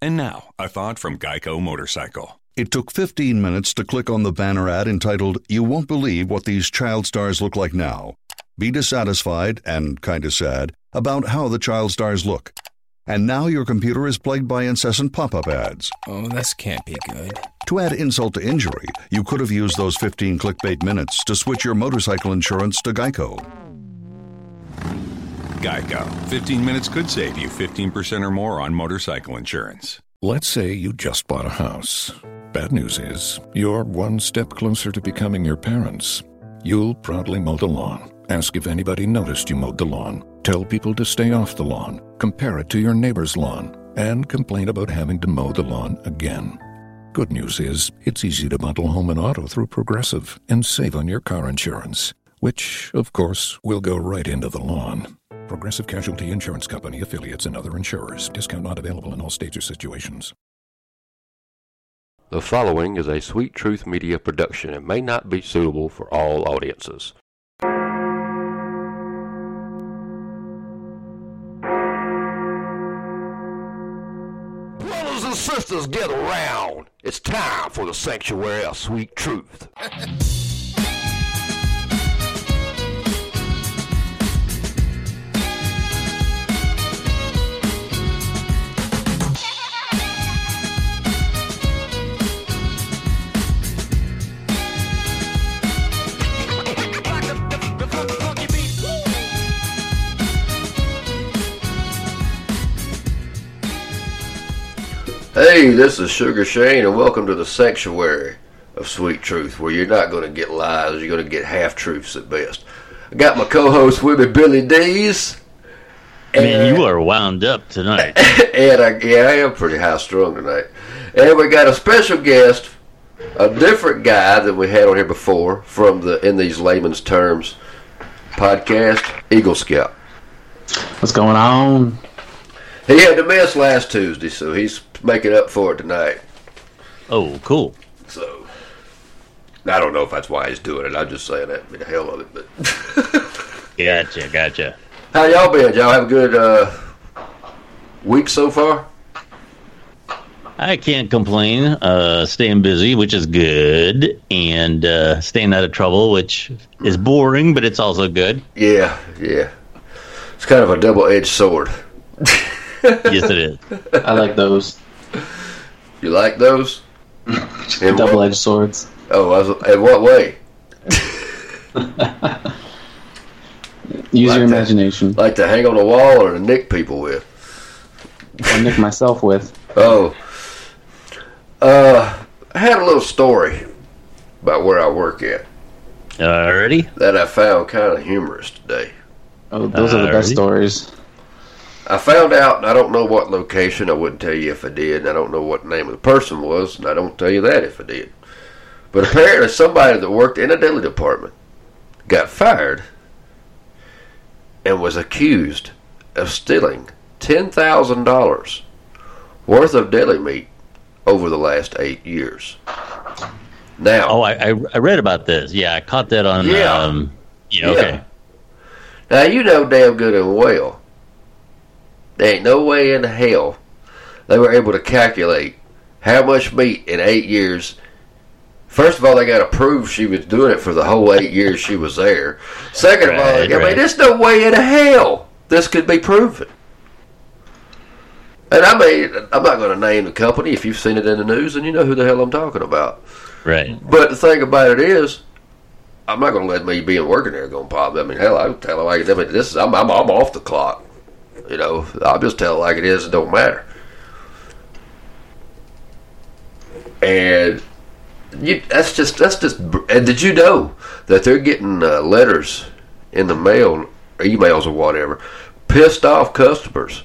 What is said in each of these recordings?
And now, a thought from Geico Motorcycle. It took 15 minutes to click on the banner ad entitled, You Won't Believe What These Child Stars Look Like Now. Be dissatisfied and kinda sad about how the child stars look. And now your computer is plagued by incessant pop up ads. Oh, this can't be good. To add insult to injury, you could have used those 15 clickbait minutes to switch your motorcycle insurance to Geico. Geico. 15 minutes could save you 15% or more on motorcycle insurance. Let's say you just bought a house. Bad news is, you're one step closer to becoming your parents. You'll proudly mow the lawn, ask if anybody noticed you mowed the lawn, tell people to stay off the lawn, compare it to your neighbor's lawn, and complain about having to mow the lawn again. Good news is, it's easy to bundle home and auto through Progressive and save on your car insurance, which, of course, will go right into the lawn. Progressive Casualty Insurance Company affiliates and other insurers. Discount not available in all states or situations. The following is a Sweet Truth Media production and may not be suitable for all audiences. Brothers and sisters, get around. It's time for the Sanctuary of Sweet Truth. Hey, this is Sugar Shane, and welcome to the Sanctuary of Sweet Truth, where you're not going to get lies, you're going to get half truths at best. I got my co host with me, Billy Dees. Man, you are wound up tonight. and I, yeah, I am pretty high strung tonight. And we got a special guest, a different guy than we had on here before from the In These Layman's Terms podcast, Eagle Scout. What's going on? He had to miss last Tuesday, so he's making up for it tonight. Oh, cool. So I don't know if that's why he's doing it. I'm just saying that. I mean, the hell of it. But Gotcha, gotcha. how y'all been? Y'all have a good uh, week so far? I can't complain. Uh, staying busy, which is good, and uh, staying out of trouble, which is boring, but it's also good. Yeah, yeah. It's kind of a double-edged sword. Yes, it is. I like those You like those? In what- double-edged swords. Oh, I was, in what way? Use Like your that. imagination. Like to hang on the wall or to nick people with? I nick myself with. Oh, uh, I had a little story about where I work at Alrighty. that I found kind of humorous today. Oh, those are the best stories. I found out, and I don't know what location. I wouldn't tell you if I did, and I don't know what name of the person was, and I don't tell you that if I did. But apparently, somebody that worked in a deli department got fired and was accused of stealing ten thousand dollars worth of deli meat over the last eight years. Now, Oh, I, I, I read about this. Yeah, I caught that on. Yeah. Um, yeah, Yeah. okay. Now you know damn good and well. There ain't no way in hell they were able to calculate how much meat in eight years. First of all, they got to prove she was doing it for the whole eight years she was there. Second of all, Right, I mean, right. there's no way in hell this could be proven. And I mean, I'm not going to name the company. If you've seen it in the news, and you know who the hell I'm talking about. Right. But the thing about it is, I'm not going to let me being working there go pop. I mean, hell, I can tell like I mean, this is I'm, I'm I'm off the clock. You know, I'll just tell it like it is. It don't matter. And you, that's just that's just. And did you know that they're getting uh, letters in the mail, emails or whatever, pissed off customers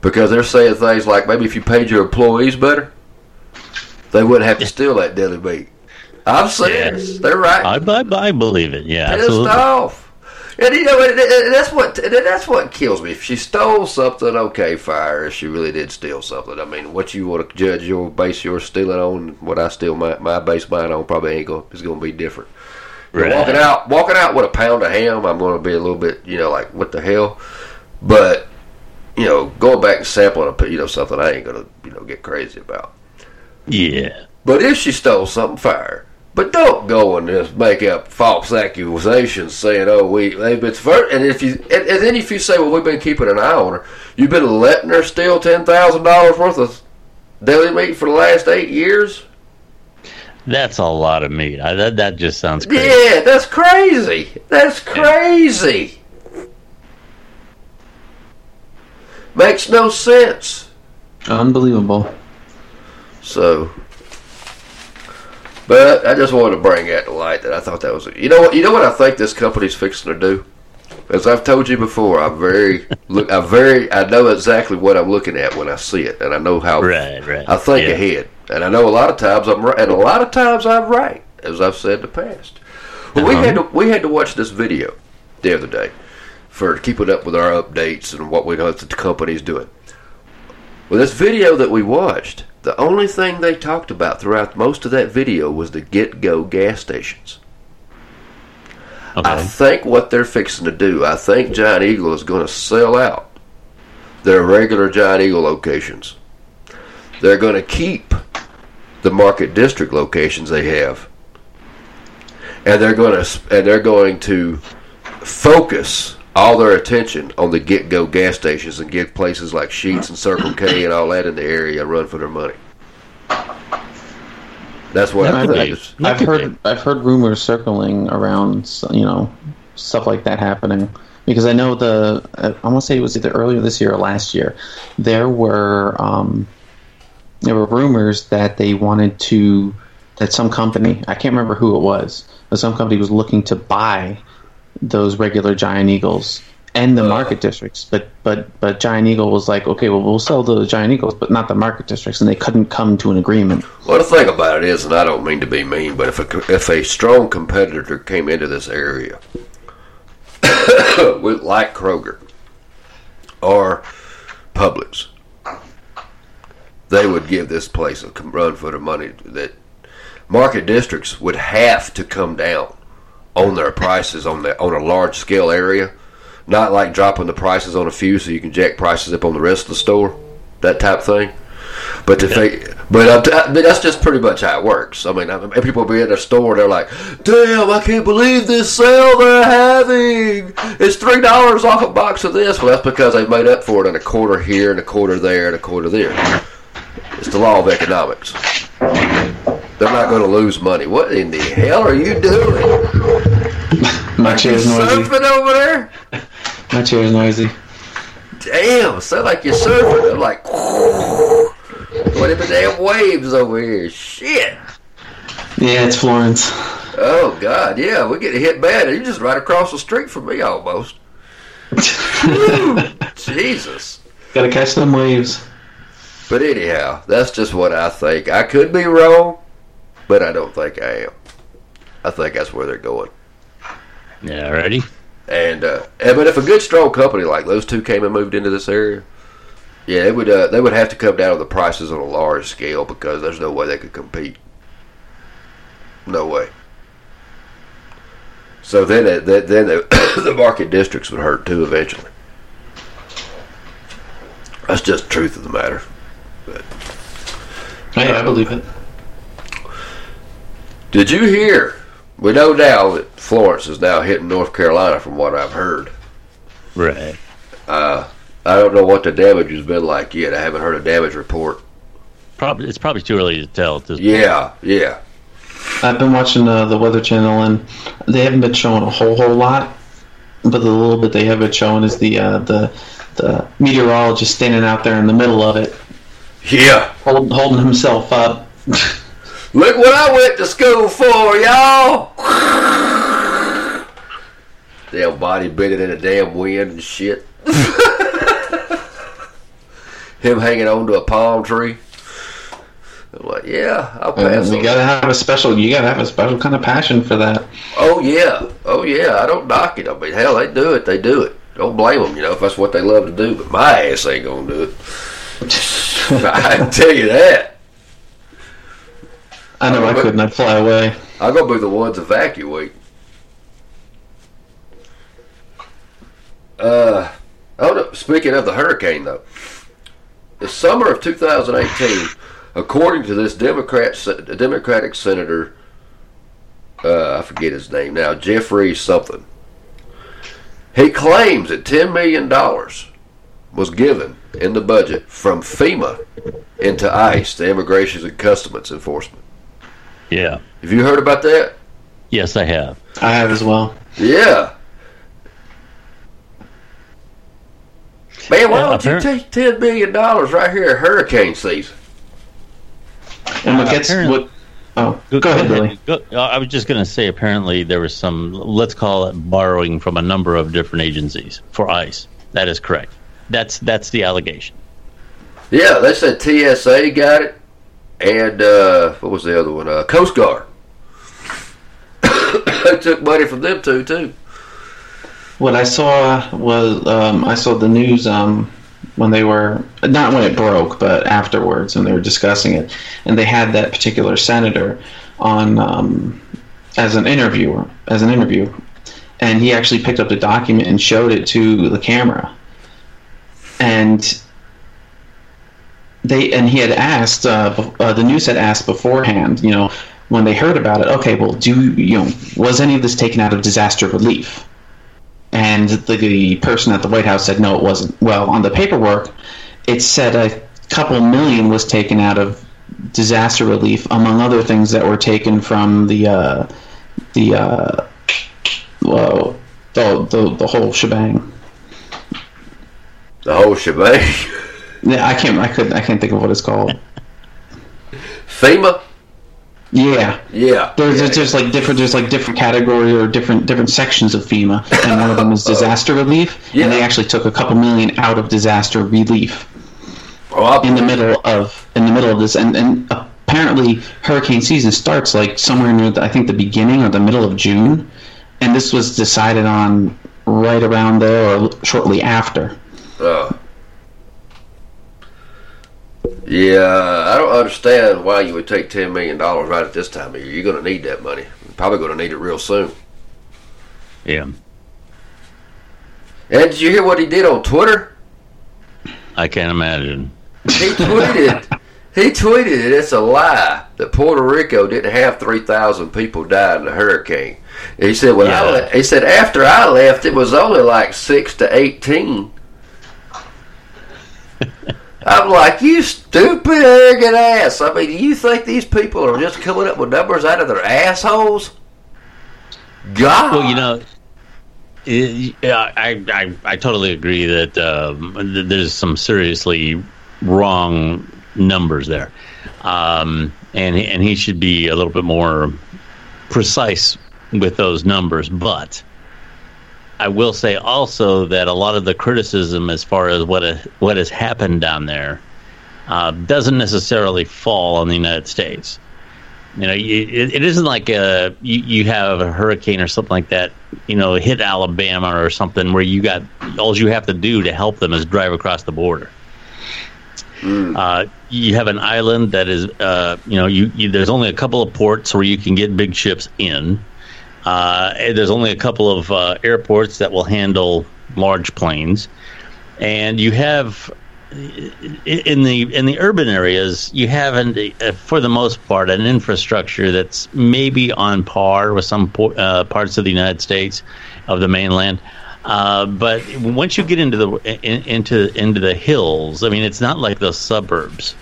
because they're saying things like maybe if you paid your employees better, they wouldn't have to steal that deli meat. I'm serious. Yes. They're right I, I, I believe it. Yeah, pissed absolutely. off. And you know, and- and that's what and that's what kills me. If she stole something, okay, fire. If she really did steal something, I mean, what you want to judge your base your stealing on, what I steal my my base mine on, probably ain't going is going to be different. Right. Walking out, walking out with a pound of ham, I'm going to be a little bit, you know, like what the hell. But you know, going back and sampling a, you know, something I ain't gonna, you know, get crazy about. Yeah. But if she stole something, fire. But don't go and just make up false accusations saying, "Oh, we they've been first. And if you and, and then if you say, "Well, we've been keeping an eye on her," you've been letting her steal ten thousand dollars worth of deli meat for the last eight years. That's a lot of meat. I, that that just sounds crazy. Yeah, that's crazy. That's crazy. Makes no sense. Unbelievable. So, but I just wanted to bring that to light that I thought that was. You know what? You know what I think this company's fixing to do. As I've told you before, I'm very look. I very. I know exactly what I'm looking at when I see it, and I know how. Right, right. I think Yeah. ahead, and I know a lot of times I'm right, and a lot of times I'm right, as I've said in the past. Well, we Uh-huh. had to we had to watch this video the other day for keeping up with our updates and what we know that the company's doing. Well, this video that we watched, the only thing they talked about throughout most of that video was the GetGo gas stations. I think what they're fixing to do, I think Giant Eagle is going to sell out their regular Giant Eagle locations. They're going to keep the Market District locations they have, and they're going to and they're going to focus all their attention on the GetGo gas stations and give places like Sheetz and Circle K and all that in the area a run for their money. That's what I That could think. be. is- That I've could heard I've heard rumors circling around, you know, stuff like that happening because I know the I want to say it was either earlier this year or last year. There were um, there were rumors that they wanted to that some company I can't remember who it was, but some company was looking to buy those regular Giant Eagles and the market districts. But but but Giant Eagle was like, okay, well we'll sell the Giant Eagles, but not the market districts, and they couldn't come to an agreement. Well, the thing about it is, and I don't mean to be mean, but if a if a strong competitor came into this area, with like Kroger or Publix, they would give this place a run for the money. That market districts would have to come down on their prices on the on a large scale area, not like dropping the prices on a few so you can jack prices up on the rest of the store, that type of thing. But if they, but t- I mean, that's just pretty much how it works. I mean, I mean, people will be in their store they're like, "Damn, I can't believe this sale they're having! It's three dollars off a box of this." Well, that's because they made up for it in a quarter here and a quarter there and a quarter there. It's the law of economics. They're not going to lose money. What in the hell are you doing? My chair's noisy. surfing over there? My chair's noisy. Damn, sound like you're surfing. I'm like, what are the damn waves over here? Shit. Yeah, it's Florence. Oh God, yeah, we get hit bad. You're just right across the street from me, almost. Jesus. Gotta catch them waves. But anyhow, that's just what I think. I could be wrong, but I don't think I am. I think that's where they're going. Yeah, ready? And uh, but if a good strong company like those two came and moved into this area, yeah, they would uh, they would have to come down on the prices on a large scale because there's no way they could compete. No way. So then it, then then the, the market districts would hurt too eventually. That's just the truth of the matter. But, hey, I believe it. Did you hear? We know now that Florence is now hitting North Carolina, from what I've heard. Right. I don't know what the damage has been like yet. I haven't heard a damage report. Probably it's probably too early to tell at this point. Yeah, yeah. I've been watching uh, the Weather Channel, and they haven't been showing a whole whole lot, but the little bit they have been showing is the uh, the the meteorologist standing out there in the middle of it, Yeah. hold, holding himself up. Look what I went to school for, y'all. Damn body bending in a damn wind and shit. Him hanging onto a palm tree. I'm like, yeah, I'll pass. you gotta have a special. You gotta have a special kind of passion for that. Oh yeah, oh yeah. I don't knock it. I mean, hell, they do it. They do it. Don't blame them. You know, if that's what they love to do. But my ass ain't gonna do it. I can tell you that. I know I couldn't. I'd fly away. I'm gonna be the ones evacuate. Uh, Oh, speaking of the hurricane, though, the summer of 2018, according to this Democrat Democratic senator, uh, I forget his name now, Jeffrey something. He claims that ten million dollars was given in the budget from FEMA into ICE, the Immigration and Customs Enforcement. Yeah. Have you heard about that? Yes, I have. I have as well. Yeah. Man, why don't you take ten million dollars right here at hurricane season? And what gets what? Oh, go, ahead, Billy. Go- uh, I was just going to say, apparently there was some, let's call it borrowing from a number of different agencies for ICE. That is correct. That's that's the allegation. Yeah, they said TSA got it, and uh, what was the other one? Uh, Coast Guard. they took money from them too, too. What I saw was um, I saw the news um, when they were not when it broke, but afterwards when they were discussing it, and they had that particular senator on um, as an interviewer, as an interview, and he actually picked up the document and showed it to the camera, and they and he had asked uh, uh, the news had asked beforehand, you know, when they heard about it, okay, well, do you know was any of this taken out of disaster relief? And the, the person at the White House said no, it wasn't. Well, on the paperwork, it said a couple million was taken out of disaster relief, among other things that were taken from the uh, the uh, well, the, the the whole shebang. The whole shebang. Yeah, I can't. I could. I can't think of what it's called. FEMA. Yeah, Yeah. there's yeah. there's like different there's like different categories or different different sections of FEMA, and one of them is disaster relief, Yeah. and they actually took a couple million out of disaster relief. Oh, in the middle of in the middle of this, and and apparently hurricane season starts like somewhere near the, I think the beginning or the middle of June, and this was decided on right around there or shortly after. Uh, yeah, I don't understand why you would take ten million dollars right at this time of year. You're going to need that money. You're probably going to need it real soon. Yeah. And did you hear what he did on Twitter? I can't imagine. He tweeted. he tweeted it. It's a lie that Puerto Rico didn't have three thousand people die in the hurricane. He said when I Yeah. le- he said after I left, it was only like six to eighteen. I'm like, you stupid, arrogant ass. I mean, do you think these people are just coming up with numbers out of their assholes? God. Well, you know, it, yeah, I, I I totally agree that um, there's some seriously wrong numbers there, um, and and he should be a little bit more precise with those numbers. But I will say also that a lot of the criticism, as far as what ha- what has happened down there, uh, doesn't necessarily fall on the United States. You know, you- it, it isn't like a, you, you have a hurricane or something like that, you know, hit Alabama or something where you got all you have to do to help them is drive across the border. Uh, you have an island that is, uh, you know, you, you there's only a couple of ports where you can get big ships in. Uh, there's only a couple of uh, airports that will handle large planes, and you have in the in the urban areas, you have, an, uh, for the most part, an infrastructure that's maybe on par with some uh, parts of the United States, of the mainland. Uh, but once you get into the in, into into the hills, I mean, it's not like the suburbs.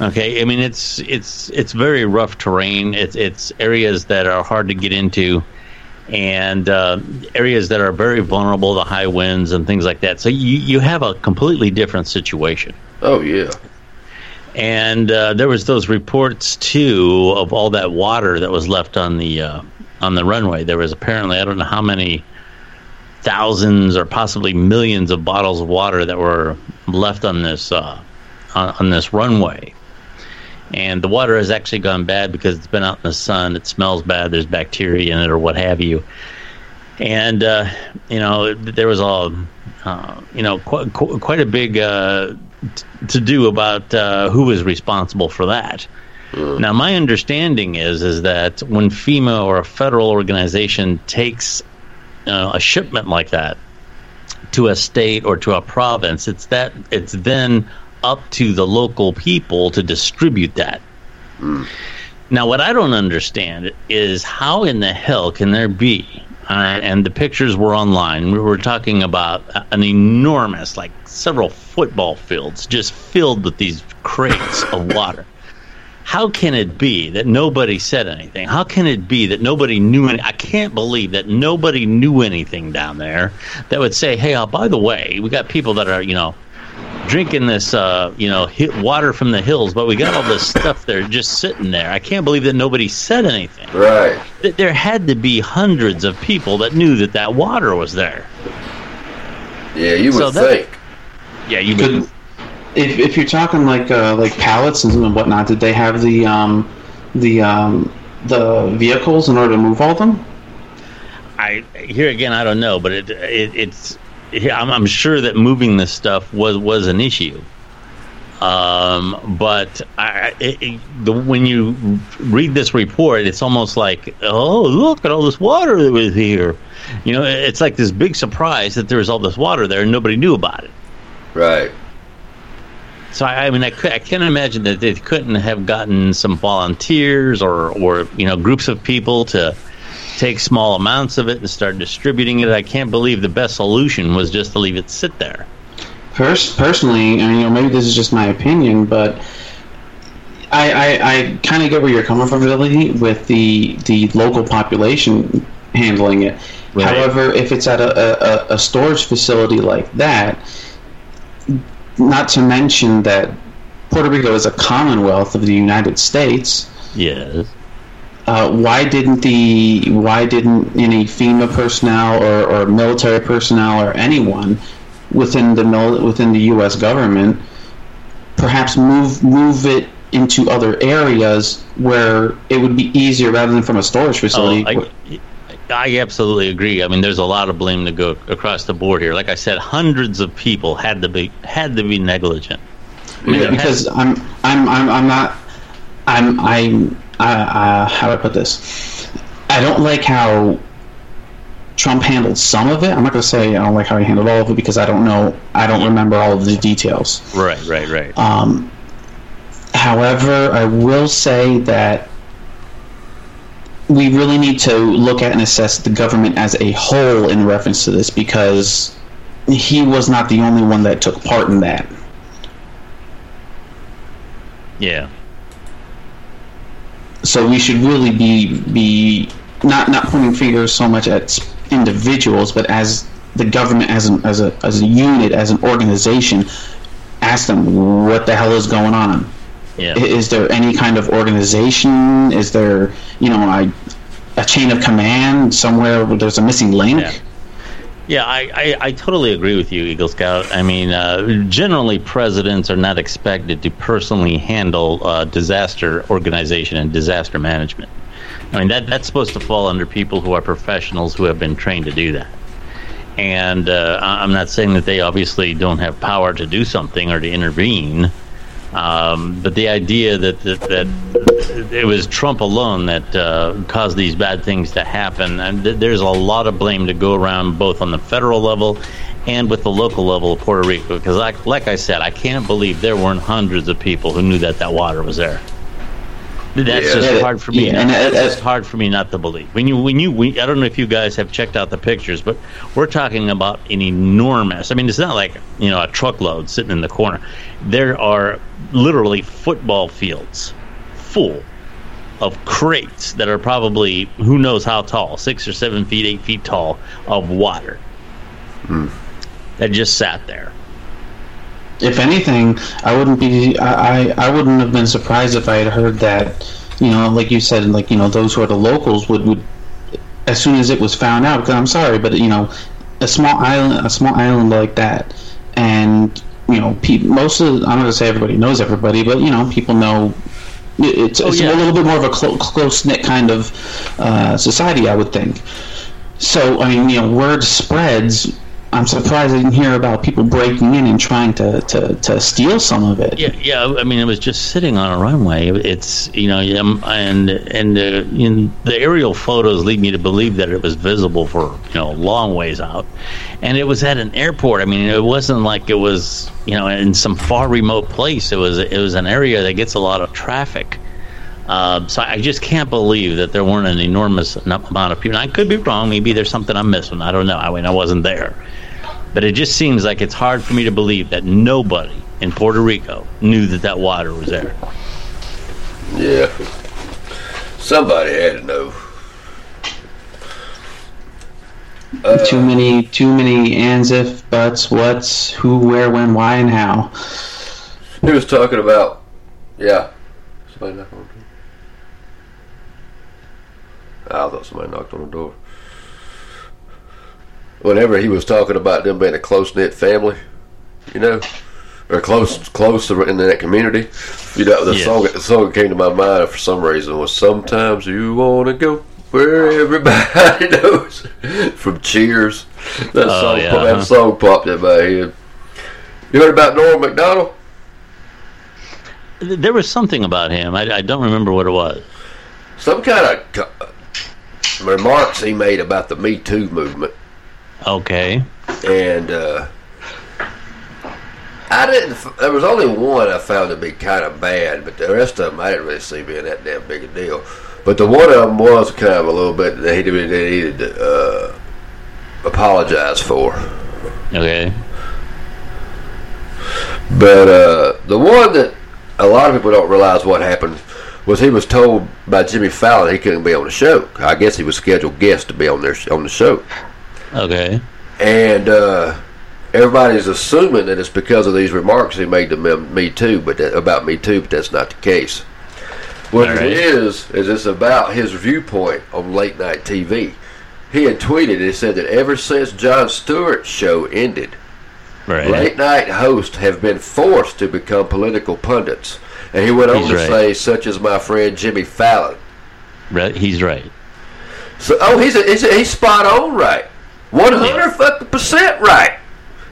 Okay, I mean it's it's it's very rough terrain. It's it's areas that are hard to get into, and uh, areas that are very vulnerable to high winds and things like that. So you you have a completely different situation. oh yeah. And uh, there was those reports too of all that water that was left on the uh, on the runway. There was apparently I don't know how many thousands or possibly millions of bottles of water that were left on this uh, on, on this runway. And the water has actually gone bad because it's been out in the sun. It smells bad. There's bacteria in it or what have you. And uh, you know there was all uh, you know quite, quite a big uh, t- to do about uh, who was responsible for that. Now, my understanding is is that when FEMA or a federal organization takes uh, a shipment like that to a state or to a province. It's that it's then up to the local people to distribute that. Now, what I don't understand is how in the hell can there be, uh, and the pictures were online, we were talking about an enormous, like several football fields just filled with these crates of water. How can it be that nobody said anything? How can it be that nobody knew any? I can't believe that nobody knew anything down there that would say, hey, uh, by the way, we got people that are, you know, drinking this, uh, you know, hit water from the hills, but we got all this stuff there just sitting there. I can't believe that nobody said anything. Right. That there had to be hundreds of people that knew that that water was there. Yeah, you would So that- think. Yeah, you Could, would. if, if you're talking like uh, like pallets and whatnot, did they have the um, the um, the vehicles in order to move all of them? I here again, I don't know, but it, it it's. I'm, I'm sure that moving this stuff was was an issue. Um, but I, it, it, the, when you read this report, it's almost like, oh, look at all this water that was here. You know, it's like this big surprise that there was all this water there and nobody knew about it. Right. So I, I mean, I, I can't imagine that they couldn't have gotten some volunteers or, or you know groups of people to take small amounts of it and start distributing it. I can't believe the best solution was just to leave it sit there. Pers- personally, I mean, you know, maybe this is just my opinion, but I, I, I kind of get where you're coming from, Billy, with the the local population handling it. Right. However, if it's at a, a, a storage facility like that, not to mention that Puerto Rico is a commonwealth of the United States, Yes. Uh, why didn't the why didn't any FEMA personnel or, or military personnel or anyone within the mil- within the U.S. government perhaps move move it into other areas where it would be easier rather than from a storage facility? Oh, I, I absolutely agree. I mean, there's a lot of blame to go across the board here. Like I said, hundreds of people had to be had to be negligent. I mean, Yeah, because has- I'm I'm I'm I'm not I'm I'm uh, uh, how do I put this? I don't like how Trump handled some of it. I'm not going to say I don't like how he handled all of it because I don't know. I don't remember all of the details. right, right, right. Um, however, I will say that we really need to look at and assess the government as a whole in reference to this because he was not the only one that took part in that. yeah. So we should really be be not not pointing fingers so much at individuals, but as the government as an as a as a unit as an organization. Ask them what the hell is going on. Yeah. Is there any kind of organization? Is there you know a, a chain of command somewhere where there's a missing link? Yeah. Yeah, I, I, I totally agree with you, Eagle Scout. I mean, uh, generally, presidents are not expected to personally handle uh, disaster organization and disaster management. I mean, that that's supposed to fall under people who are professionals who have been trained to do that. And uh, I'm not saying that they obviously don't have power to do something or to intervene, um, but the idea that, that that it was Trump alone that uh, caused these bad things to happen, and th- there's a lot of blame to go around both on the federal level and with the local level of Puerto Rico. Because, like like I said, I can't believe there weren't hundreds of people who knew that that water was there. That's Yeah. just Yeah, hard for me. yeah, and, uh, it's uh, just hard for me not to believe. When you, when you, we, I don't know if you guys have checked out the pictures, but we're talking about an enormous. I mean, it's not like you know a truckload sitting in the corner. There are literally football fields full of crates that are probably who knows how tall, six or seven feet, eight feet tall, of water that just sat there. If anything, I wouldn't be. I, I I wouldn't have been surprised if I had heard that. You know, like you said, like you know, those who are the locals would would as soon as it was found out. Because I'm sorry, but you know, a small island, a small island like that, and you know, pe- most of I'm not gonna say everybody knows everybody, but you know, people know. It's, Oh, it's yeah. a little bit more of a clo- close knit kind of uh, society, I would think. So I mean, you know, word spreads I'm surprised I didn't hear about people breaking in and trying to, to, to steal some of it. Yeah, yeah. I mean, it was just sitting on a runway. It's you know, um, and and uh, in the aerial photos lead me to believe that it was visible for you know long ways out, and it was at an airport. I mean, it wasn't like it was you know in some far remote place. It was it was an area that gets a lot of traffic. Uh, so I just can't believe that there weren't an enormous amount of people. I could be wrong. Maybe there's something I'm missing. I don't know. I mean, I wasn't there. But it just seems like it's hard for me to believe that nobody in Puerto Rico knew that that water was there. Yeah. Somebody had to know. Uh, too many, too many ands, if, buts, whats, who, where, when, why, and how. He was talking about, yeah. Somebody knocked on the door. I thought somebody knocked on the door whenever he was talking about them being a close knit family, you know, or close close in that community, you know, the yes. song the song that came to my mind for some reason was "Sometimes You Want to Go." Where everybody knows from Cheers, that oh, song yeah, that huh? song popped in my head. You heard about Norm Macdonald? There was something about him. I, I don't remember what it was. Some kind of uh, remarks he made about the Me Too movement Okay. And uh, I didn't. There was only one I found to be kind of bad, but the rest of them I didn't really see being that damn big a deal. But the one of them was kind of a little bit that he needed to uh, apologize for. Okay. But uh, the one that a lot of people don't realize what happened was he was told by Jimmy Fallon he couldn't be on the show. I guess he was scheduled guest to be on their on the show. Okay. And uh, everybody's assuming that it's because of these remarks he made to Me Too, but that, about Me Too, but that's not the case. What right. it is is it's about his viewpoint on late night TV. He had tweeted and said that ever since Jon Stewart's show ended, right. late night hosts have been forced to become political pundits. And he went on he's to right. say, such as my friend Jimmy Fallon. Right, he's right. So, oh, he's a, he's, a, he's spot on right. One hundred fucking percent right.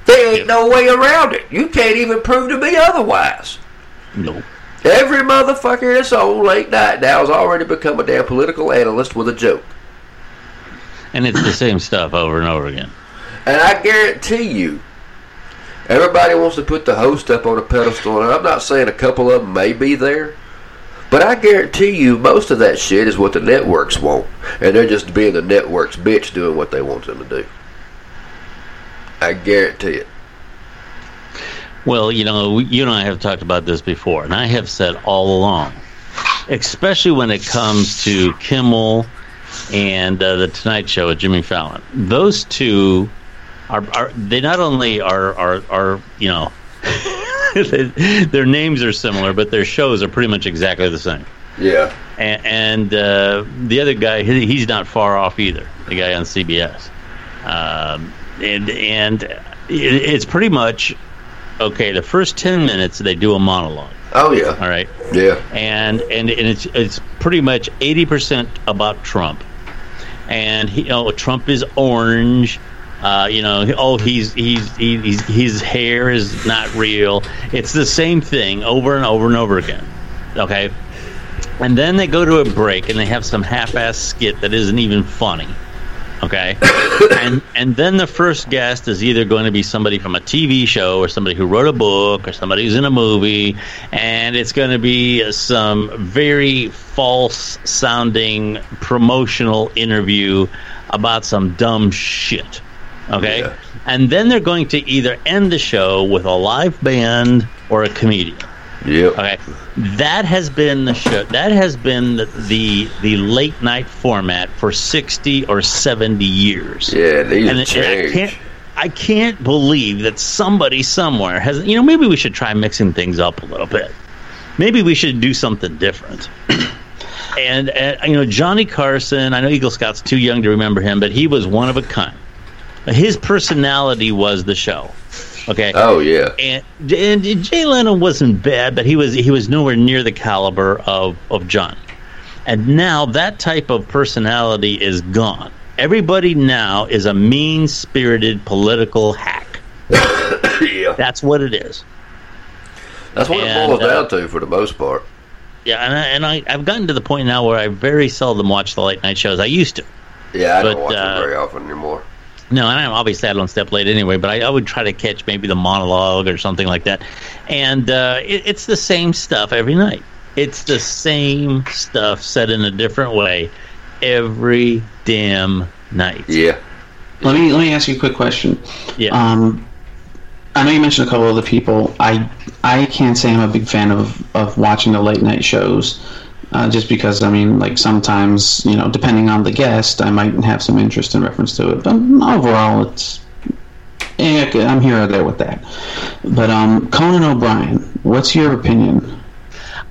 There ain't no way around it. You can't even prove to me otherwise. No. Every motherfucker in this on late night now has already become a damn political analyst with a joke. And it's the same stuff over and over again. And I guarantee you, everybody wants to put the host up on a pedestal, and I'm not saying a couple of them may be there, but I guarantee you, most of that shit is what the networks want, and they're just being the network's bitch doing what they want them to do. I guarantee it. Well, you know, you and I have talked about this before, and I have said all along, especially when it comes to Kimmel and uh, the Tonight Show with Jimmy Fallon. Those two are, are they not only are are are you know their names are similar, but their shows are pretty much exactly the same. Yeah. And, and uh, the other guy, he's not far off either. The guy on CBS, um, and and it's pretty much okay. The first ten minutes they do a monologue. Oh yeah. All right. Yeah. And and and it's it's pretty much eighty percent about Trump, and he, you know Trump is orange uh, you know, oh, he's he's he's his hair is not real. It's the same thing over and over and over again. Okay, and then they go to a break and they have some half-ass skit that isn't even funny. Okay, and and then the first guest is either going to be somebody from a TV show or somebody who wrote a book or somebody who's in a movie, and it's going to be some very false sounding promotional interview about some dumb shit. Okay. Yeah. And then they're going to either end the show with a live band or a comedian. Yep. Okay. That has been the show. That has been the, the, the late night format for sixty or seventy years. Yeah, these and, change. And I can't. I can't believe that somebody somewhere has. You know, maybe we should try mixing things up a little bit. Maybe we should do something different. and, and you know, Johnny Carson. I know Eagle Scout's too young to remember him, but he was one of a kind his personality was the show. Okay. Oh yeah. And, and Jay Leno wasn't bad, but he was he was nowhere near the caliber of of John. And now that type of personality is gone. Everybody now is a mean spirited political hack. yeah, That's what it is. that's what And, it boils uh, down to for the most part. Yeah, and, I, and I, I've gotten to the point now where I very seldom watch the late night shows. I used to. Yeah, I don't watch uh, it very often anymore. No, and I'm obviously I don't step late anyway, but I, I would try to catch maybe the monologue or something like that. And uh, it, it's the same stuff every night. It's the same stuff said in a different way every damn night. Yeah, Let me let me ask you a quick question. Yeah. Um, I know you mentioned a couple of other people. I I can't say I'm a big fan of, of watching the late night shows, uh, just because I mean, like sometimes you know, depending on the guest, I might have some interest in reference to it. But overall, it's okay, I'm here or there with that. But um, Conan O'Brien, what's your opinion?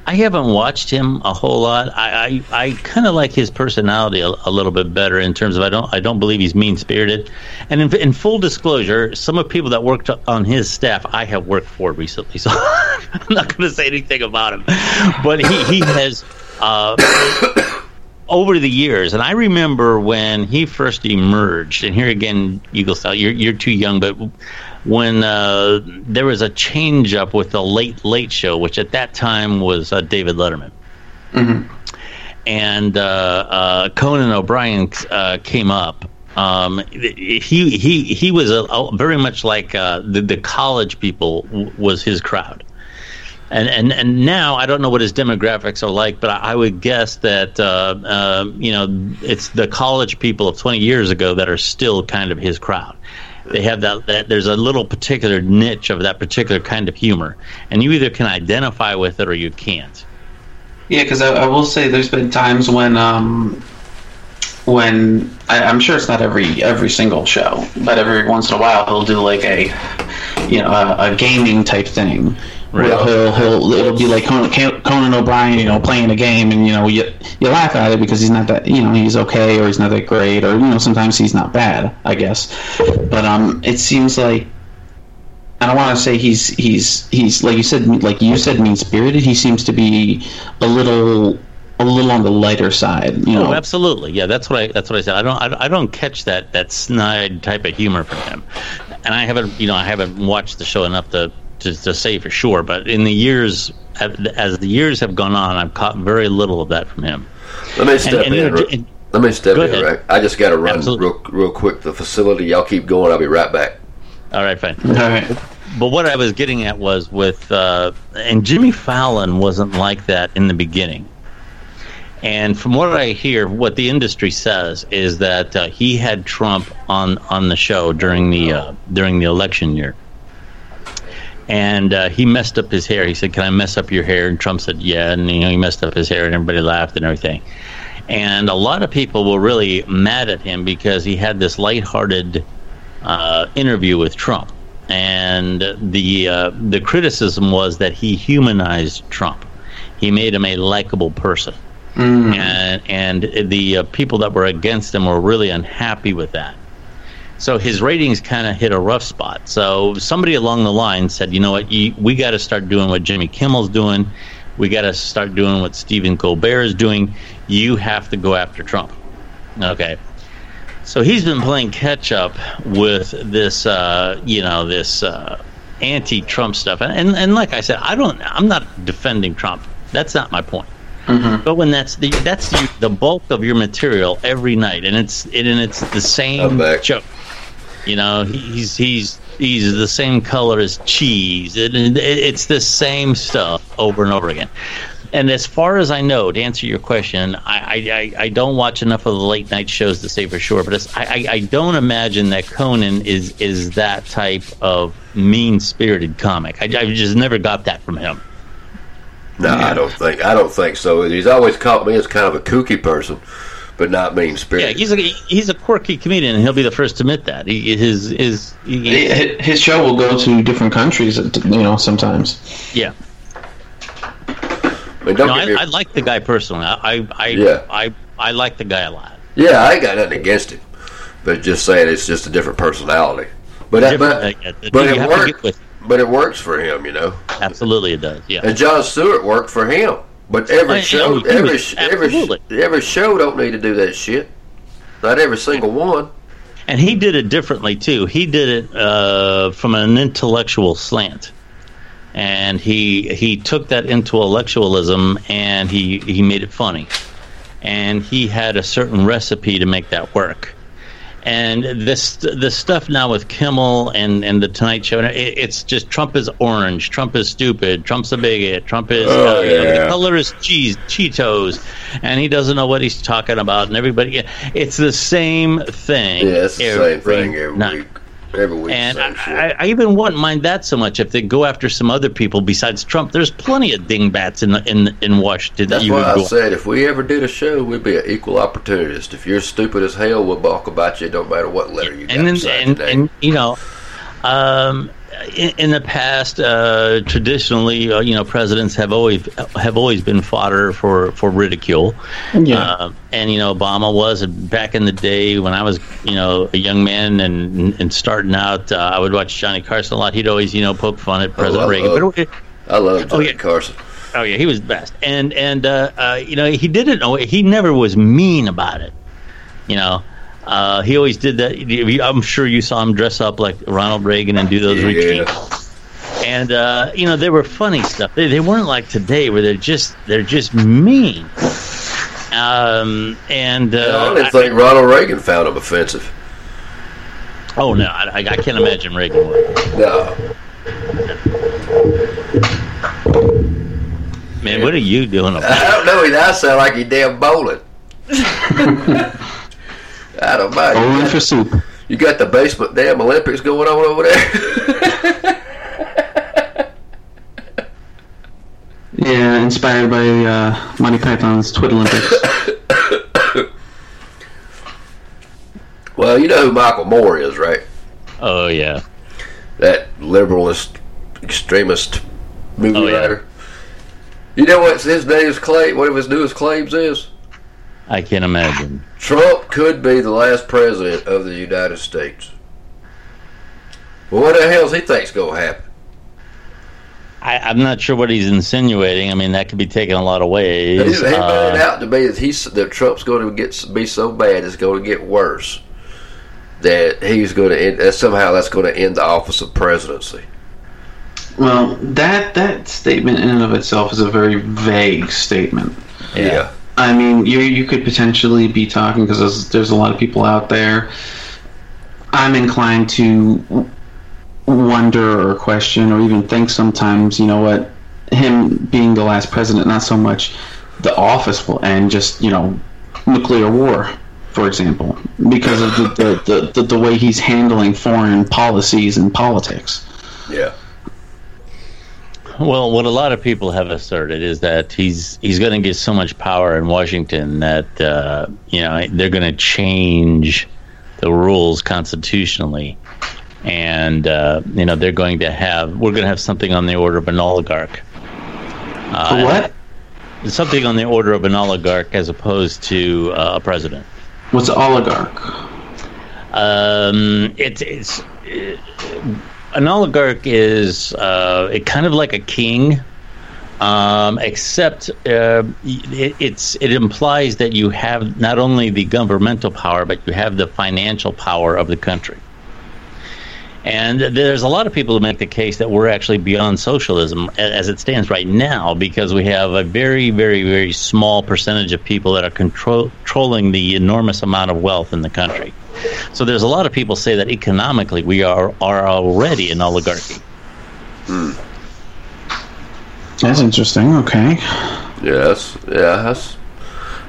I haven't watched him a whole lot. I I, I kind of like his personality a, a little bit better in terms of I don't I don't believe he's mean spirited. And in, in full disclosure, some of the people that worked on his staff I have worked for recently, so I'm not going to say anything about him. But he he has. Uh, over the years, and I remember when he first emerged, and here again, Eagle Scout, you're, you're too young, but when uh, there was a change up with the Late Late Show, which at that time was uh, David Letterman. And uh, uh, Conan O'Brien uh, came up. Um, he he he was a, a very much like uh, the the college people w- was his crowd and and and now I don't know what his demographics are like, but I, I would guess that uh, uh, you know it's the college people of 20 years ago that are still kind of his crowd. They have that, that there's a little particular niche of that particular kind of humor, and you either can identify with it or you can't. Yeah, because I, I will say there's been times when um, when I, I'm sure it's not every every single show, but every once in a while he'll do like a you know a, a gaming type thing. Right. he'll, he'll it'll be like Conan, Conan O'Brien, you know, playing a game, and you know you you laugh at it because he's not that you know he's okay or he's not that great or you know sometimes he's not bad, I guess. But um, it seems like I don't want to say he's he's he's like you said like you said mean spirited. He seems to be a little a little on the lighter side. You know, Oh, absolutely. Yeah, that's what I that's what I said. I don't I, I don't catch that that snide type of humor from him, and I haven't you know I haven't watched the show enough to to, to say for sure. But in the years as the years have gone on, I've caught very little of that from him. let me step and, in. you know, real- and- let me step in. ahead. Right, I just got to run Absolutely. real real quick. The facility. Y'all keep going. I'll be right back. All right, fine. all right. But what I was getting at was with, uh, and Jimmy Fallon wasn't like that in the beginning. And from what I hear, what the industry says is that uh, he had Trump on, on the show during the uh, during the election year, and uh, he messed up his hair. He said, "Can I mess up your hair?" And Trump said, "Yeah." And you know, he messed up his hair, and everybody laughed and everything. And a lot of people were really mad at him because he had this lighthearted uh, interview with Trump, and the uh, the criticism was that he humanized Trump. He made him a likable person, and and the uh, people that were against him were really unhappy with that. So his ratings kind of hit a rough spot. So somebody along the line said, "You know what? You, we got to start doing what Jimmy Kimmel's doing. We got to start doing what Stephen Colbert is doing. You have to go after Trump." Okay. So he's been playing catch up with this, uh, you know, this uh, anti-Trump stuff, and, and and like I said, I don't, I'm not defending Trump. That's not my point. But when that's the that's the, the bulk of your material every night, and it's it, and it's the same joke. You know, he's he's he's the same color as cheese. It, it, it's the same stuff over and over again. And as far as I know, to answer your question, I, I, I- don't watch enough of the late night shows to say for sure. But I, I don't imagine that Conan is is that type of mean spirited comic. I, I just never got that from him. No, I don't think. I don't think so. He's always caught me as kind of a kooky person, but not mean Yeah, he's a he's a quirky comedian, and he'll be the first to admit that. He, his his he- His show will go to different countries, you know, sometimes. yeah. I mean, don't No, get me- I, I like the guy personally. I I I, Yeah. I I like the guy a lot. yeah, I ain't got nothing against him, but just saying it's just a different personality. But that, but, uh, but it works. But it works for him, you know. Absolutely, it does. Yeah. And Jon Stewart worked for him. But every Oh, show, every every every show don't need to do that shit. Not every single one. and he did it differently too. He did it uh, from an intellectual slant, and he he took that intellectualism and he he made it funny, and he had a certain recipe to make that work. And this the stuff now with Kimmel and, and the Tonight Show, it, it's just Trump is orange, Trump is stupid, Trump's a bigot, Trump is Oh, uh, you know, yeah. the color is cheese Cheetos, and he doesn't know what he's talking about, and everybody, it's the same thing. Yeah, it's the same thing every night. week. Every week, And. I, I even wouldn't mind that so much if they go after some other people besides Trump. There's plenty of dingbats in the, in in Washington that That's you why would I said if we ever did a show, we'd be an equal opportunist. If you're stupid as hell, we'll balk about you. Don't matter what letter you got and then and, and you know um in, in the past uh traditionally uh, you know presidents have always have always been fodder for for ridicule Yeah. uh, and you know obama was back in the day when i was you know a young man and and starting out uh, i would watch johnny carson a lot he'd always you know poke fun at president I reagan love- but it, I love Johnny yeah. Carson. Oh yeah, he was the best, and and uh, uh, you know he did it. in a way- He never was mean about it. You know, uh, he always did that. I'm sure you saw him dress up like Ronald Reagan and do those Yeah. routines. And uh, you know they were funny stuff. They, they weren't like today where they're just they're just mean. Um, and uh, I didn't think Ronald Reagan found him offensive. oh no, I, I can't imagine Reagan. would. No, Man, what are you doing? There? I don't know. He I sound like he damn bowling. I don't mind. Bowling You got, for soup. you got the basement damn Olympics going on over there. Yeah, inspired by uh, Monty Python's Twit Olympics. well, you know who Michael Moore is, right? Oh yeah, That liberalist, extremist movie Oh, yeah. writer. You know what his newest claim? One of his newest claims is I can't imagine. Trump could be the last president of the United States. Well, what the hell's he think's gonna happen? I, I'm not sure what he's insinuating. I mean, that could be taken a lot of ways. He, he made Uh, out to be that he's that Trump's going to get be so bad it's going to get worse. That he's going to end, that somehow that's going to end the office of presidency. well, that that statement in and of itself is a very vague statement. Yeah. I mean, you you could potentially be talking because there's, there's a lot of people out there. I'm inclined to wonder or question or even think sometimes, you know what, him being the last president, not so much the office will end, just you know, nuclear war, for example, because of the the, the, the, the way he's handling foreign policies and politics. Yeah. Well, what a lot of people have asserted is that he's he's going to get so much power in Washington that uh, you know they're going to change the rules constitutionally, and uh, you know they're going to have we're going to have something on the order of an oligarch. Uh, what? Something on the order of an oligarch as opposed to uh, a president. What's an oligarch? Um, it, it's uh, an oligarch is uh, it kind of like a king, um, except uh, it, it's it implies that you have not only the governmental power but you have the financial power of the country. And there's a lot of people who make the case that we're actually beyond socialism as it stands right now because we have a very, very, very small percentage of people that are control- controlling the enormous amount of wealth in the country. So there's a lot of people say that economically we are are already an oligarchy. That's interesting. Okay. Yes. Yes.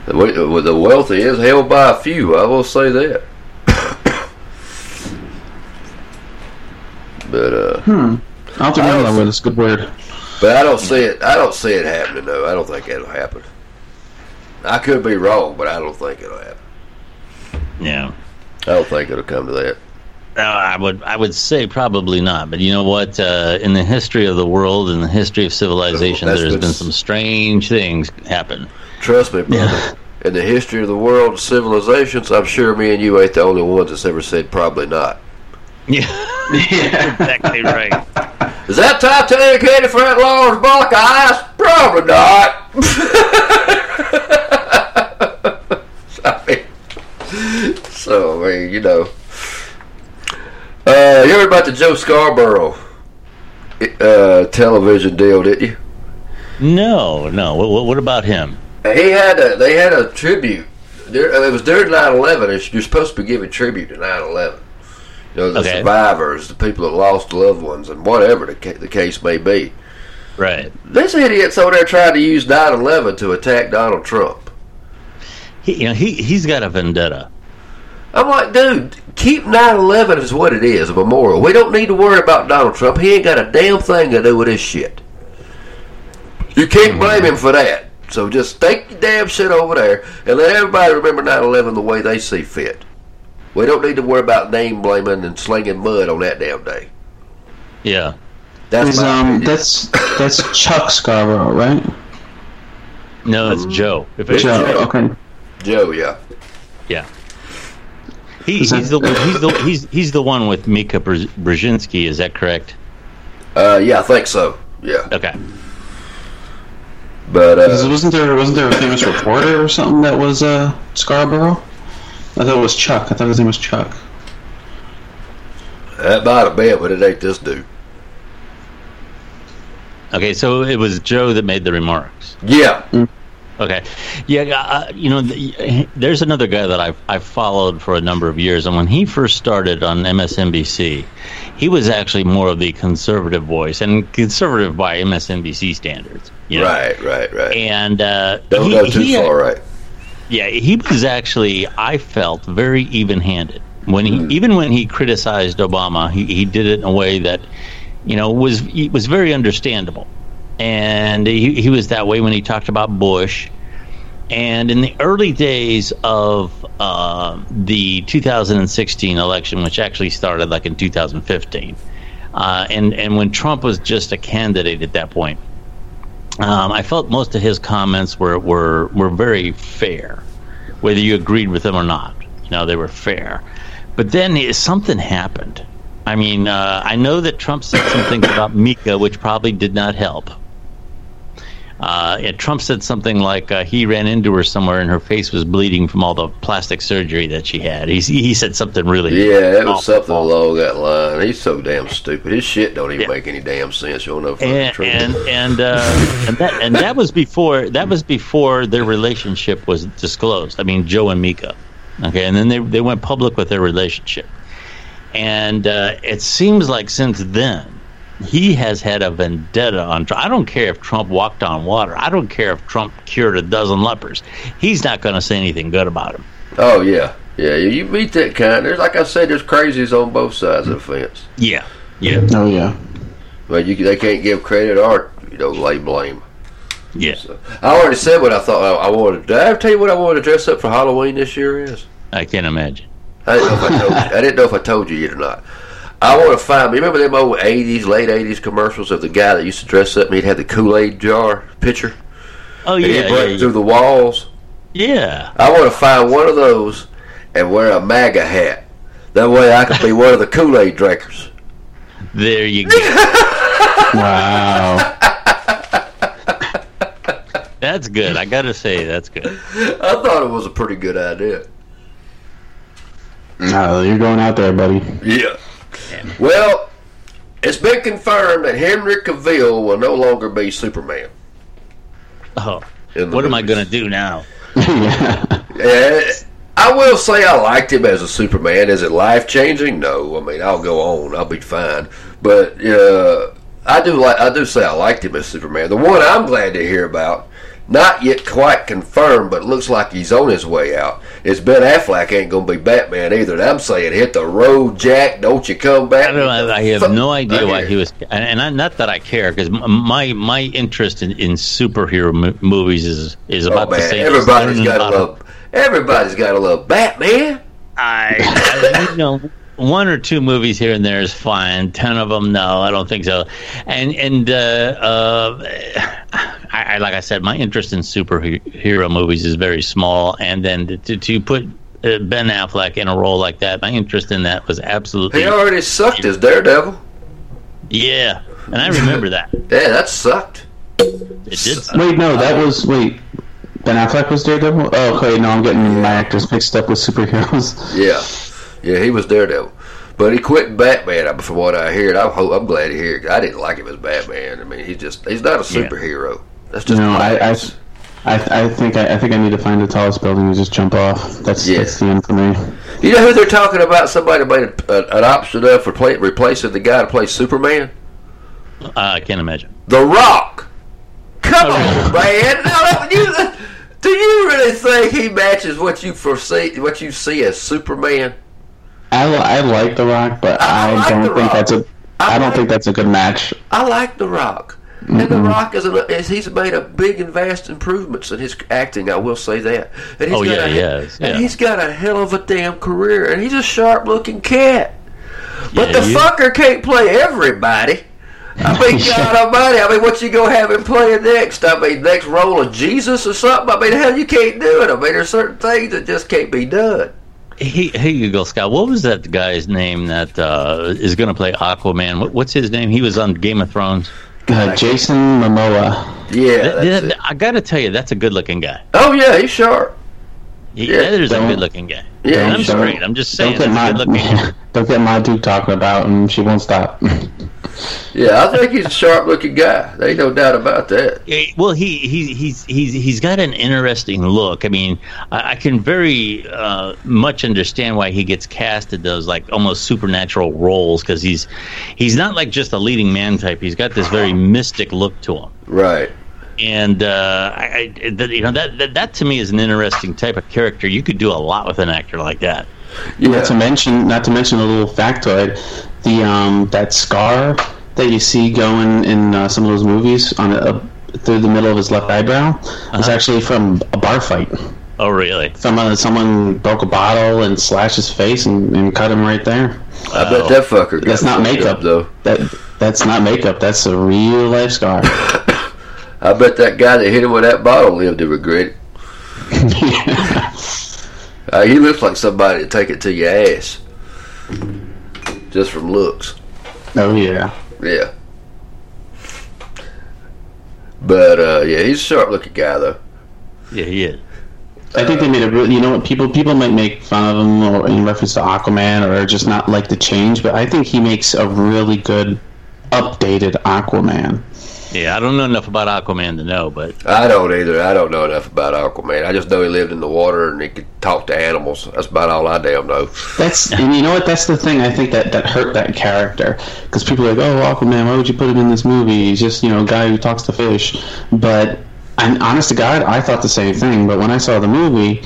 That's the, the wealthy is held by a few. I will say that. but uh, hmm. I'll have to remember that word. It's a good word. but I don't see it. I don't see it happening though. I don't think it'll happen. I could be wrong, but I don't think it'll happen. Yeah. I don't think it'll come to that. Uh, I would I would say probably not, but you know what? Uh, in the history of the world, in the history of civilization, That's there's been some strange things happen. Trust me, brother. In the history of the world civilizations, I'm sure me and you ain't the only ones that's ever said probably not. Yeah, exactly right. Is that Titanic headed for that large block of ice? Probably not. I mean, you know. Uh, you heard about the Joe Scarborough uh, television deal, didn't you? No, no. What, what about him? He had a, they had a tribute. There, it was during 9-11. You're supposed to be giving tribute to 9-11. You know, the Okay. survivors, the people that lost loved ones, and whatever the, ca- the case may be. Right. This idiot's over there trying to use 9-11 to attack Donald Trump. He, you know, he he's got a vendetta. I'm like, dude, keep 9-11 as what it is, a memorial. We don't need to worry about Donald Trump. He ain't got a damn thing to do with this shit. You can't blame him for that. So just take your damn shit over there and let everybody remember 9-11 the way they see fit. We don't need to worry about name blaming and slinging mud on that damn day. Yeah. That's my um, that's that's Chuck Scarborough, right? No, it's Joe. If it's Joe. Joe, Okay. Joe, yeah. yeah. He, Is that- he's the he's the he's he's the one with Mika Brz- Brzezinski. Is that correct? Uh, yeah, I think so. Yeah. Okay. But, uh, wasn't there wasn't there a famous reporter or something that was uh, Scarborough? I thought it was Chuck. I thought his name was Chuck. that might have been, but it ain't this dude. Okay. So it was Joe that made the remarks. Yeah. Okay, yeah, uh, you know, the, there's another guy that I've I've followed for a number of years, and when he first started on MSNBC, he was actually more of the conservative voice, and conservative by MSNBC standards, you know? Right, right, right. And uh, Don't he- go too he- far right. Yeah, he was actually, I felt, very even-handed when he, even when he criticized Obama, he, he did it in a way that, you know, was was very understandable, and he he was that way when he talked about Bush, and in the early days of uh, the 2016 election, which actually started like in 2015, uh, and and when Trump was just a candidate at that point, um, I felt most of his comments were, were were very fair, whether you agreed with them or not. You know, they were fair. But then it- something happened. I mean, uh, I know that Trump said some things about Mika, which probably did not help. Uh, and Trump said something like uh, he ran into her somewhere and her face was bleeding from all the plastic surgery that she had. He, he said something really. Yeah, it was something along that line. He's so damn stupid. His shit don't even Yeah. make any damn sense. You don't know and and and, uh, and that and that was before that was before their relationship was disclosed. I mean, Joe and Mika. Okay, and then they they went public with their relationship, and uh, it seems like since then he has had a vendetta on Trump. I don't care if Trump walked on water. I don't care if Trump cured a dozen lepers. He's not going to say anything good about him. oh yeah, yeah. You meet that kind. There's like I said, there's crazies on both sides of the fence. Yeah, yeah, Oh yeah. But you they can't give credit or you know lay blame. yeah. I already said what I thought I, I wanted. Did I ever tell you what I wanted to dress up for Halloween this year is? I can't imagine. I didn't know if I told you. I didn't know if I told you yet or not. I want to find. Remember them old '80s, late '80s commercials of the guy that used to dress up and he'd have the Kool Aid jar picture Oh and yeah, he'd yeah, break yeah. through the walls. yeah. I want to find one of those and wear a MAGA hat. That way I could be one of the Kool Aid drinkers. There you go. Wow. That's good. I gotta say, that's good. I thought it was a pretty good idea. no, you're going out there, buddy. Yeah. Well, it's been confirmed that Henry Cavill will no longer be Superman. Oh, what am I gonna do now? yeah. Uh, I will say I liked him as a Superman. Is it life changing? No. I mean, I'll go on. I'll be fine. But uh, I do like. I do say I liked him as Superman. The one I'm glad to hear about, not yet quite confirmed, but looks like he's on his way out. Is Ben Affleck ain't gonna be Batman either. And I'm saying, hit the road, Jack. Don't you come back? I don't. I have Fuck no idea why he was, and, and I, not that I care, because my my interest in, in superhero mo- movies is is Oh about the man, same. as everybody's learning got to love. Everybody's got to love Batman. I, I you know one or two movies here and there is fine. Ten of them, no, I don't think so. And and uh, uh, I, I like I said, my interest in superhero movies is very small. And then to to put uh, Ben Affleck in a role like that, my interest in that was absolutely He already sucked as Daredevil. yeah. And I remember that Yeah, that sucked. it did. suck. Wait, no, that was wait. Ben Affleck was Daredevil. Oh, okay. No, I'm getting my actors mixed up with superheroes. Yeah. Yeah, he was Daredevil. But he quit Batman, uh, from what I hear. I'm, I'm glad to hear it. I didn't like him as Batman. I mean, he's just, he's not a Yeah. superhero. That's just No, I, I. I, I think I, I think I need to find the tallest building and just jump off. That's Yeah. that's the end for me. You know who they're talking about? Somebody made a, a, an option of for play, replacing the guy to play Superman? Uh, I can't imagine. The Rock. Come Oh, on, man. Now, you, do you really think he matches what you foresee, what you see as Superman? I, I like The Rock, but I I, like don't think Rock. that's a. I I don't like- think that's a good match. I like The Rock. And The mm-hmm. Rock is, a, is he's made a big and vast improvements in his acting. I will say that. And he's Oh, got yeah, a, he has, And he's got a hell of a damn career, and he's a sharp looking cat. But Yeah, the you- fucker can't play everybody. I mean, God Almighty! I mean, what you gonna have him playing next? I mean, next role of Jesus or something? I mean, hell, you can't do it. I mean, there's certain things that just can't be done. He, here you go, Scott. What was that guy's name that uh, is going to play Aquaman? What, what's his name? He was on Game of Thrones. Uh, Jason Momoa. Yeah. That- that- I got to tell you, that's a good-looking guy. Oh yeah, he's sharp. He, Yeah, that is a good-looking guy. Yeah, I'm he's straight. I'm just saying, Don't that's get a good-looking my don't get my Duke talking about, and she won't stop. Yeah, I think he's a sharp looking guy. There ain't no doubt about that. Yeah, Well, he, he he's he's he's got an interesting look. I mean, I, I can very uh, much understand why he gets cast casted those like almost supernatural roles because he's he's not like just a leading man type. He's got this very mystic look to him, Right. And uh, I, I that, you know that, that that to me is an interesting type of character. You could do a lot with an actor like that. Yeah. Not to mention, not to mention a little factoid, the um that scar that you see going in uh, some of those movies on a, through the middle of his left eyebrow is actually from a bar fight. Oh, really? Someone someone broke a bottle and slashed his face and, and cut him right there. I bet that fucker. got That's not makeup up, though. That that's not makeup. That's a real life scar. I bet that guy that hit him with that bottle lived to regret it. Uh, he looks like somebody to take it to your ass, just from looks. oh yeah. Yeah. But uh, yeah, he's a sharp-looking guy though. Yeah, he is. I think they made a really, you know what, people people might make fun of him or in reference to Aquaman or just not like the change, but I think he makes a really good updated Aquaman. Yeah, I don't know enough about Aquaman to know, but I don't either. I don't know enough about Aquaman. I just know he lived in the water and he could talk to animals. That's about all I damn know. That's and you know what? That's the thing I think that that hurt that character because people are like, oh Aquaman, why would you put him in this movie? He's just you know a guy who talks to fish. But and honest to God, I thought the same thing. But when I saw the movie,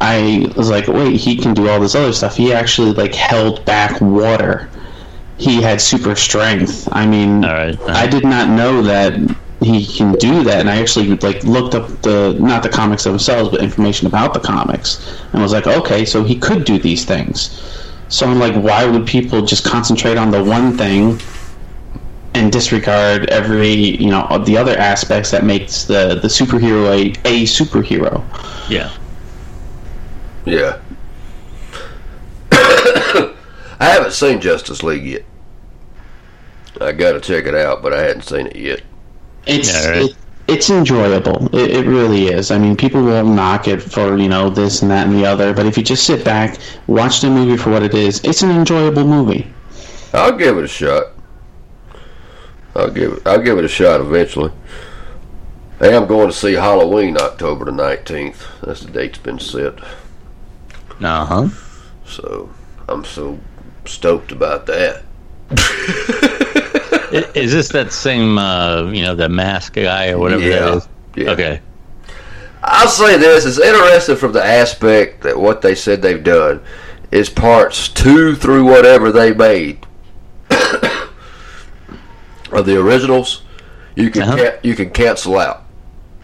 I was like, wait, he can do all this other stuff. He actually like held back water. He had super strength. I mean, All right. I did not know that he can do that, and I actually like looked up the not the comics themselves, but information about the comics, and was like, okay, so he could do these things. So I'm like, why would people just concentrate on the one thing and disregard every you know the other aspects that makes the the superhero a, a superhero? yeah. Yeah. I haven't seen Justice League yet. I got to check it out, but I hadn't seen it yet. It's Yeah, right. it, it's enjoyable. It, it really is. I mean, people will knock it for you know this and that and the other, but if you just sit back, watch the movie for what it is, it's an enjoyable movie. I'll give it a shot. I'll give it. I'll give it a shot eventually. I am going to see Halloween October the nineteenth. That's the date's been set. Uh huh. So I'm so stoked about that. Is this that same, uh, you know, the mask guy or whatever Yeah. that is? Yeah. Okay. I'll say this: it's interesting from the aspect that what they said they've done is parts two through whatever they made of the originals. You can Uh-huh. ca- you can cancel out,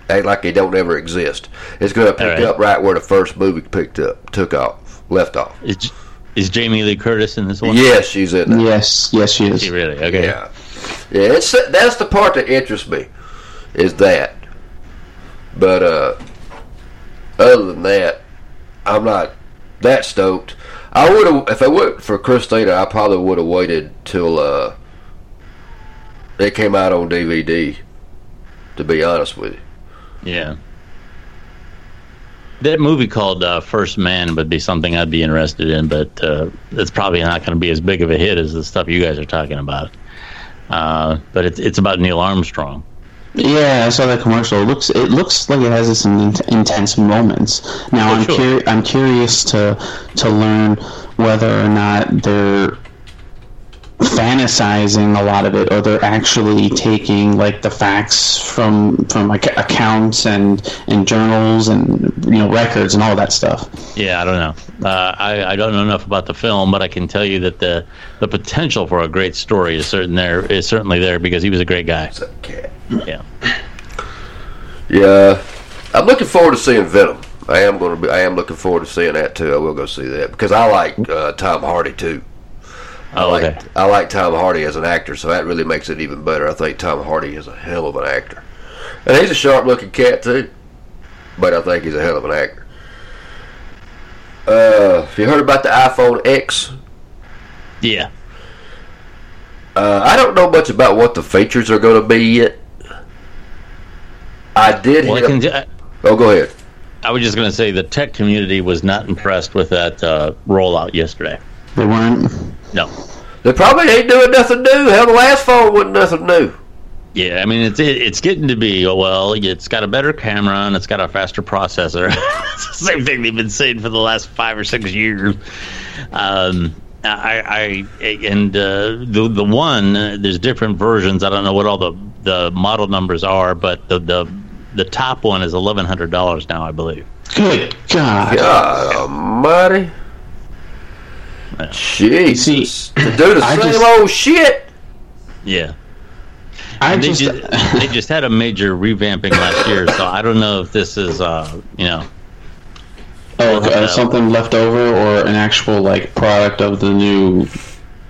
act like they don't ever exist. It's going to pick Alright. up right where the first movie picked up, took off, left off. Is, is Jamie Lee Curtis in this one? Yes, she's in there. Yes, yes, she Is is. she really? Okay. Yeah, yeah. It's that's the part that interests me, is that. But uh, other than that, I'm not that stoked. I would have if I went for Christina. I probably would have waited till uh, it came out on DVD. To be honest with you, Yeah. That movie called uh, First Man would be something I'd be interested in, but uh, it's probably not going to be as big of a hit as the stuff you guys are talking about. Uh, but it's it's about Neil Armstrong. Yeah, I saw that commercial. It looks it looks like it has some in- intense moments. Now Oh, I'm sure. curi- I'm curious to to learn whether or not they're fantasizing a lot of it, or they're actually taking like the facts from from like accounts and and journals and you know records and all that stuff. Yeah, I don't know. Uh, I, I don't know enough about the film, but I can tell you that the the potential for a great story is certain there is certainly there because he was a great guy. It's. Yeah. Yeah, I'm looking forward to seeing Venom. I am going to be. I am looking forward to seeing that too. I will go see that because I like uh, Tom Hardy too. I Oh, like okay. I like Tom Hardy as an actor, so that really makes it even better. I think Tom Hardy is a hell of an actor, and he's a sharp-looking cat too. But I think he's a hell of an actor. Uh, have you heard about the iPhone X? Yeah. Uh, I don't know much about what the features are going to be yet. I did Well, I hear. can. t- I- oh, go ahead. I was just going to say the tech community was not impressed with that uh, rollout yesterday. They weren't. No. They probably ain't doing nothing new. Hell, the last phone wasn't nothing new. Yeah, I mean it's it, it's getting to be oh, well. It's got a better camera and it's got a faster processor. it's the same thing they've been saying for the last five or six years. Um, I, I and uh, the the one uh, there's different versions. I don't know what all the the model numbers are, but the the the top one is eleven hundred dollars now, I believe. Good God. God almighty. Yeah. Jesus. to do the I same just- old shit. Yeah. I And they just. just, they just had a major revamping last year, so I don't know if this is, uh, you know, Oh, Well, uh, uh, something left over or an actual like product of the new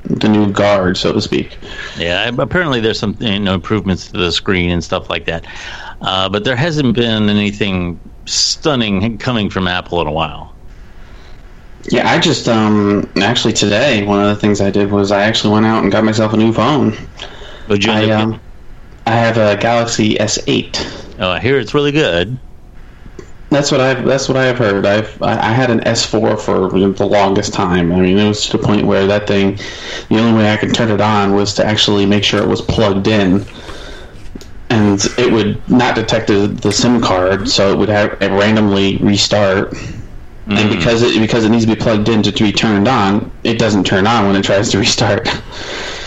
the new guard, so to speak. Yeah, apparently there's some you know, improvements to the screen and stuff like that, uh, but there hasn't been anything stunning coming from Apple in a while. Yeah, I just um actually today one of the things I did was I actually went out and got myself a new phone. Would you? I um I have a Galaxy S8. oh, I hear it's really good. That's what I've that's what I've heard. I've I, I had an S4 for the longest time. I mean, it was to the point where that thing, the only way I could turn it on was to actually make sure it was plugged in, and it would not detect the, the SIM card, so it would have it randomly restart. And mm-hmm. because it because it needs to be plugged in to be turned on, it doesn't turn on when it tries to restart.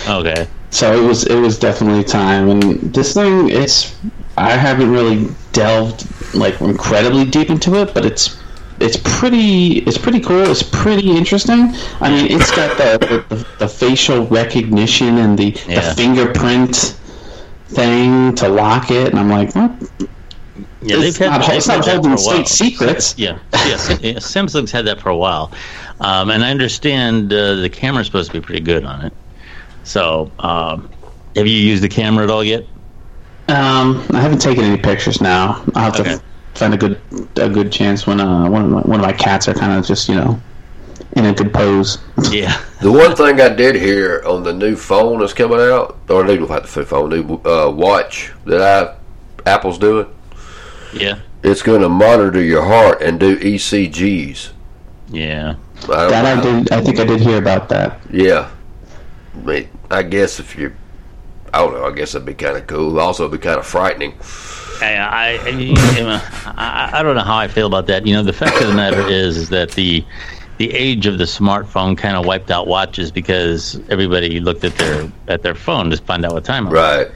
Okay. So it was it was definitely time, and this thing it's I haven't really delved like incredibly deep into it, but it's it's pretty it's pretty cool. It's pretty interesting. I mean, it's got the the, the facial recognition and the, Yeah. the fingerprint thing to lock it, and I'm like, what? Yeah, It's they've had, not- they've it's not had that holding for while. state secrets. Yeah, yeah, yeah, Samsung's had that for a while, um, and I understand uh, the camera's supposed to be pretty good on it. So, um, have you used the camera at all yet? Um, I haven't taken any pictures now. I'll have Okay. to find a good a good chance when uh one of my, one of my cats are kind of just you know in a good pose. Yeah. The one thing I did hear on the new phone that's coming out, or new not the phone, new uh, watch that I Apple's doing, Yeah. it's going to monitor your heart and do ECGs. Yeah. I don't That I know. did. I think I did hear about that. Yeah. I mean, I guess if you, I don't know. I guess that'd be kind of cool. Also, it'd be kind of frightening. I, I, I, I, I don't know how I feel about that. You know, the fact of the matter is, is that the the age of the smartphone kind of wiped out watches because everybody looked at their at their phone to find out what time it was.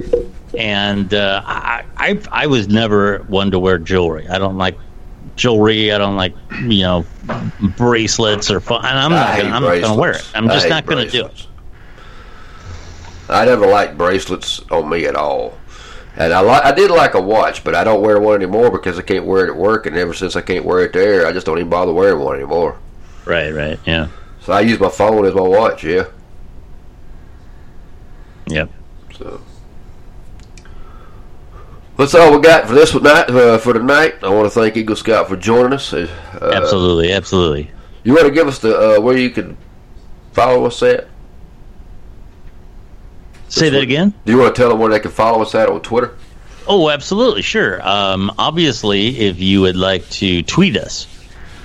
And uh, I, I I was never one to wear jewelry. I don't like jewelry. I don't like you know bracelets or fun. And I'm not gonna, I'm not gonna wear it. I'm just not gonna do it. I never liked bracelets on me at all. And I li- I did like a watch, but I don't wear one anymore because I can't wear it at work. And ever since I can't wear it there, I just don't even bother wearing one anymore. Right. Right. Yeah. So I use my phone as my watch. Yeah. Yep. So that's all we got for this night. Uh, for tonight, I want to thank Eagle Scout for joining us. Uh, Absolutely. Absolutely. You want to give us the uh, where you can follow us at? Say that again. Do you want to tell them where they can follow us at on Twitter? Oh, absolutely, sure. Um, obviously, if you would like to tweet us,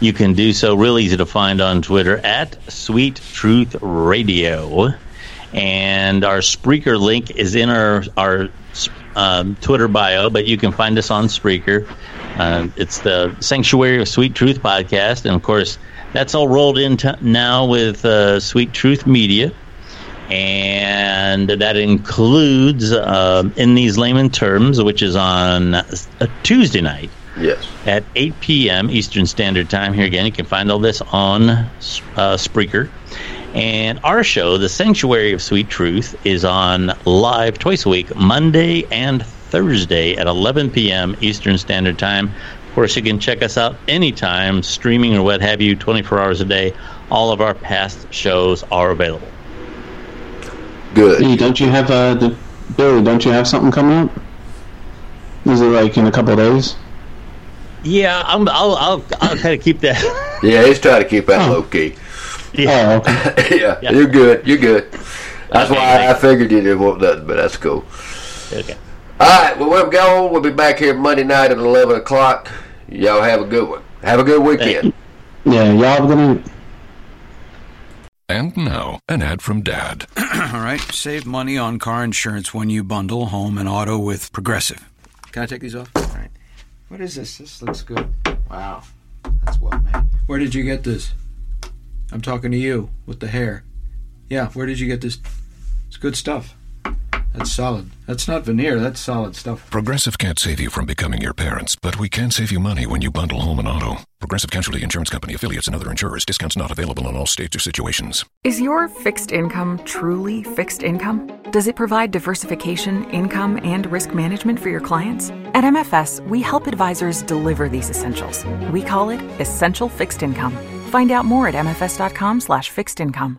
You can do so real easy to find on Twitter at Sweet Truth Radio. And our Spreaker link is in our, our um, Twitter bio, but you can find us on Spreaker. Uh, it's the Sanctuary of Sweet Truth podcast. And of course, that's all rolled in t- now with uh, Sweet Truth Media. And that includes um, In These Layman Terms, which is on a Tuesday night Yes. at 8 p.m. Eastern Standard Time. Here again, you can find all this on uh, Spreaker. And our show, The Sanctuary of Sweet Truth, is on live twice a week, Monday and Thursday at 11 p.m. Eastern Standard Time. Of course, you can check us out anytime, streaming or what have you, 24 hours a day. All of our past shows are available. Good. Hey, don't you have uh, the Billy? Don't you have something coming up? Is it like in a couple of days? Yeah, I'm, I'll, I'll, I'll kind of keep that. Yeah, he's trying to keep that low key. Yeah. Oh, okay. yeah, Yeah. you're good. You're good. That's Okay, why I thanks. figured you didn't want nothing, but that's cool. Okay. All right, well, we'll go. We'll be back here Monday night at 11 o'clock. Y'all have a good one. Have a good weekend. yeah, y'all have a good night. And now, an ad from Dad. All right, save money on car insurance when you bundle home and auto with Progressive. Can I take these off? All right. What is this? This looks good. Wow, that's well made. Where did you get this? I'm talking to you with the hair. Yeah, where did you get this? It's good stuff. That's solid. That's not veneer. That's solid stuff. Progressive can't save you from becoming your parents, but we can save you money when you bundle home and auto. Progressive Casualty Insurance Company affiliates and other insurers. Discounts not available in all states or situations. Is your fixed income truly fixed income? Does it provide diversification, income, and risk management for your clients? At MFS, we help advisors deliver these essentials. We call it Essential Fixed Income. Find out more at mfs.com/slash fixed income.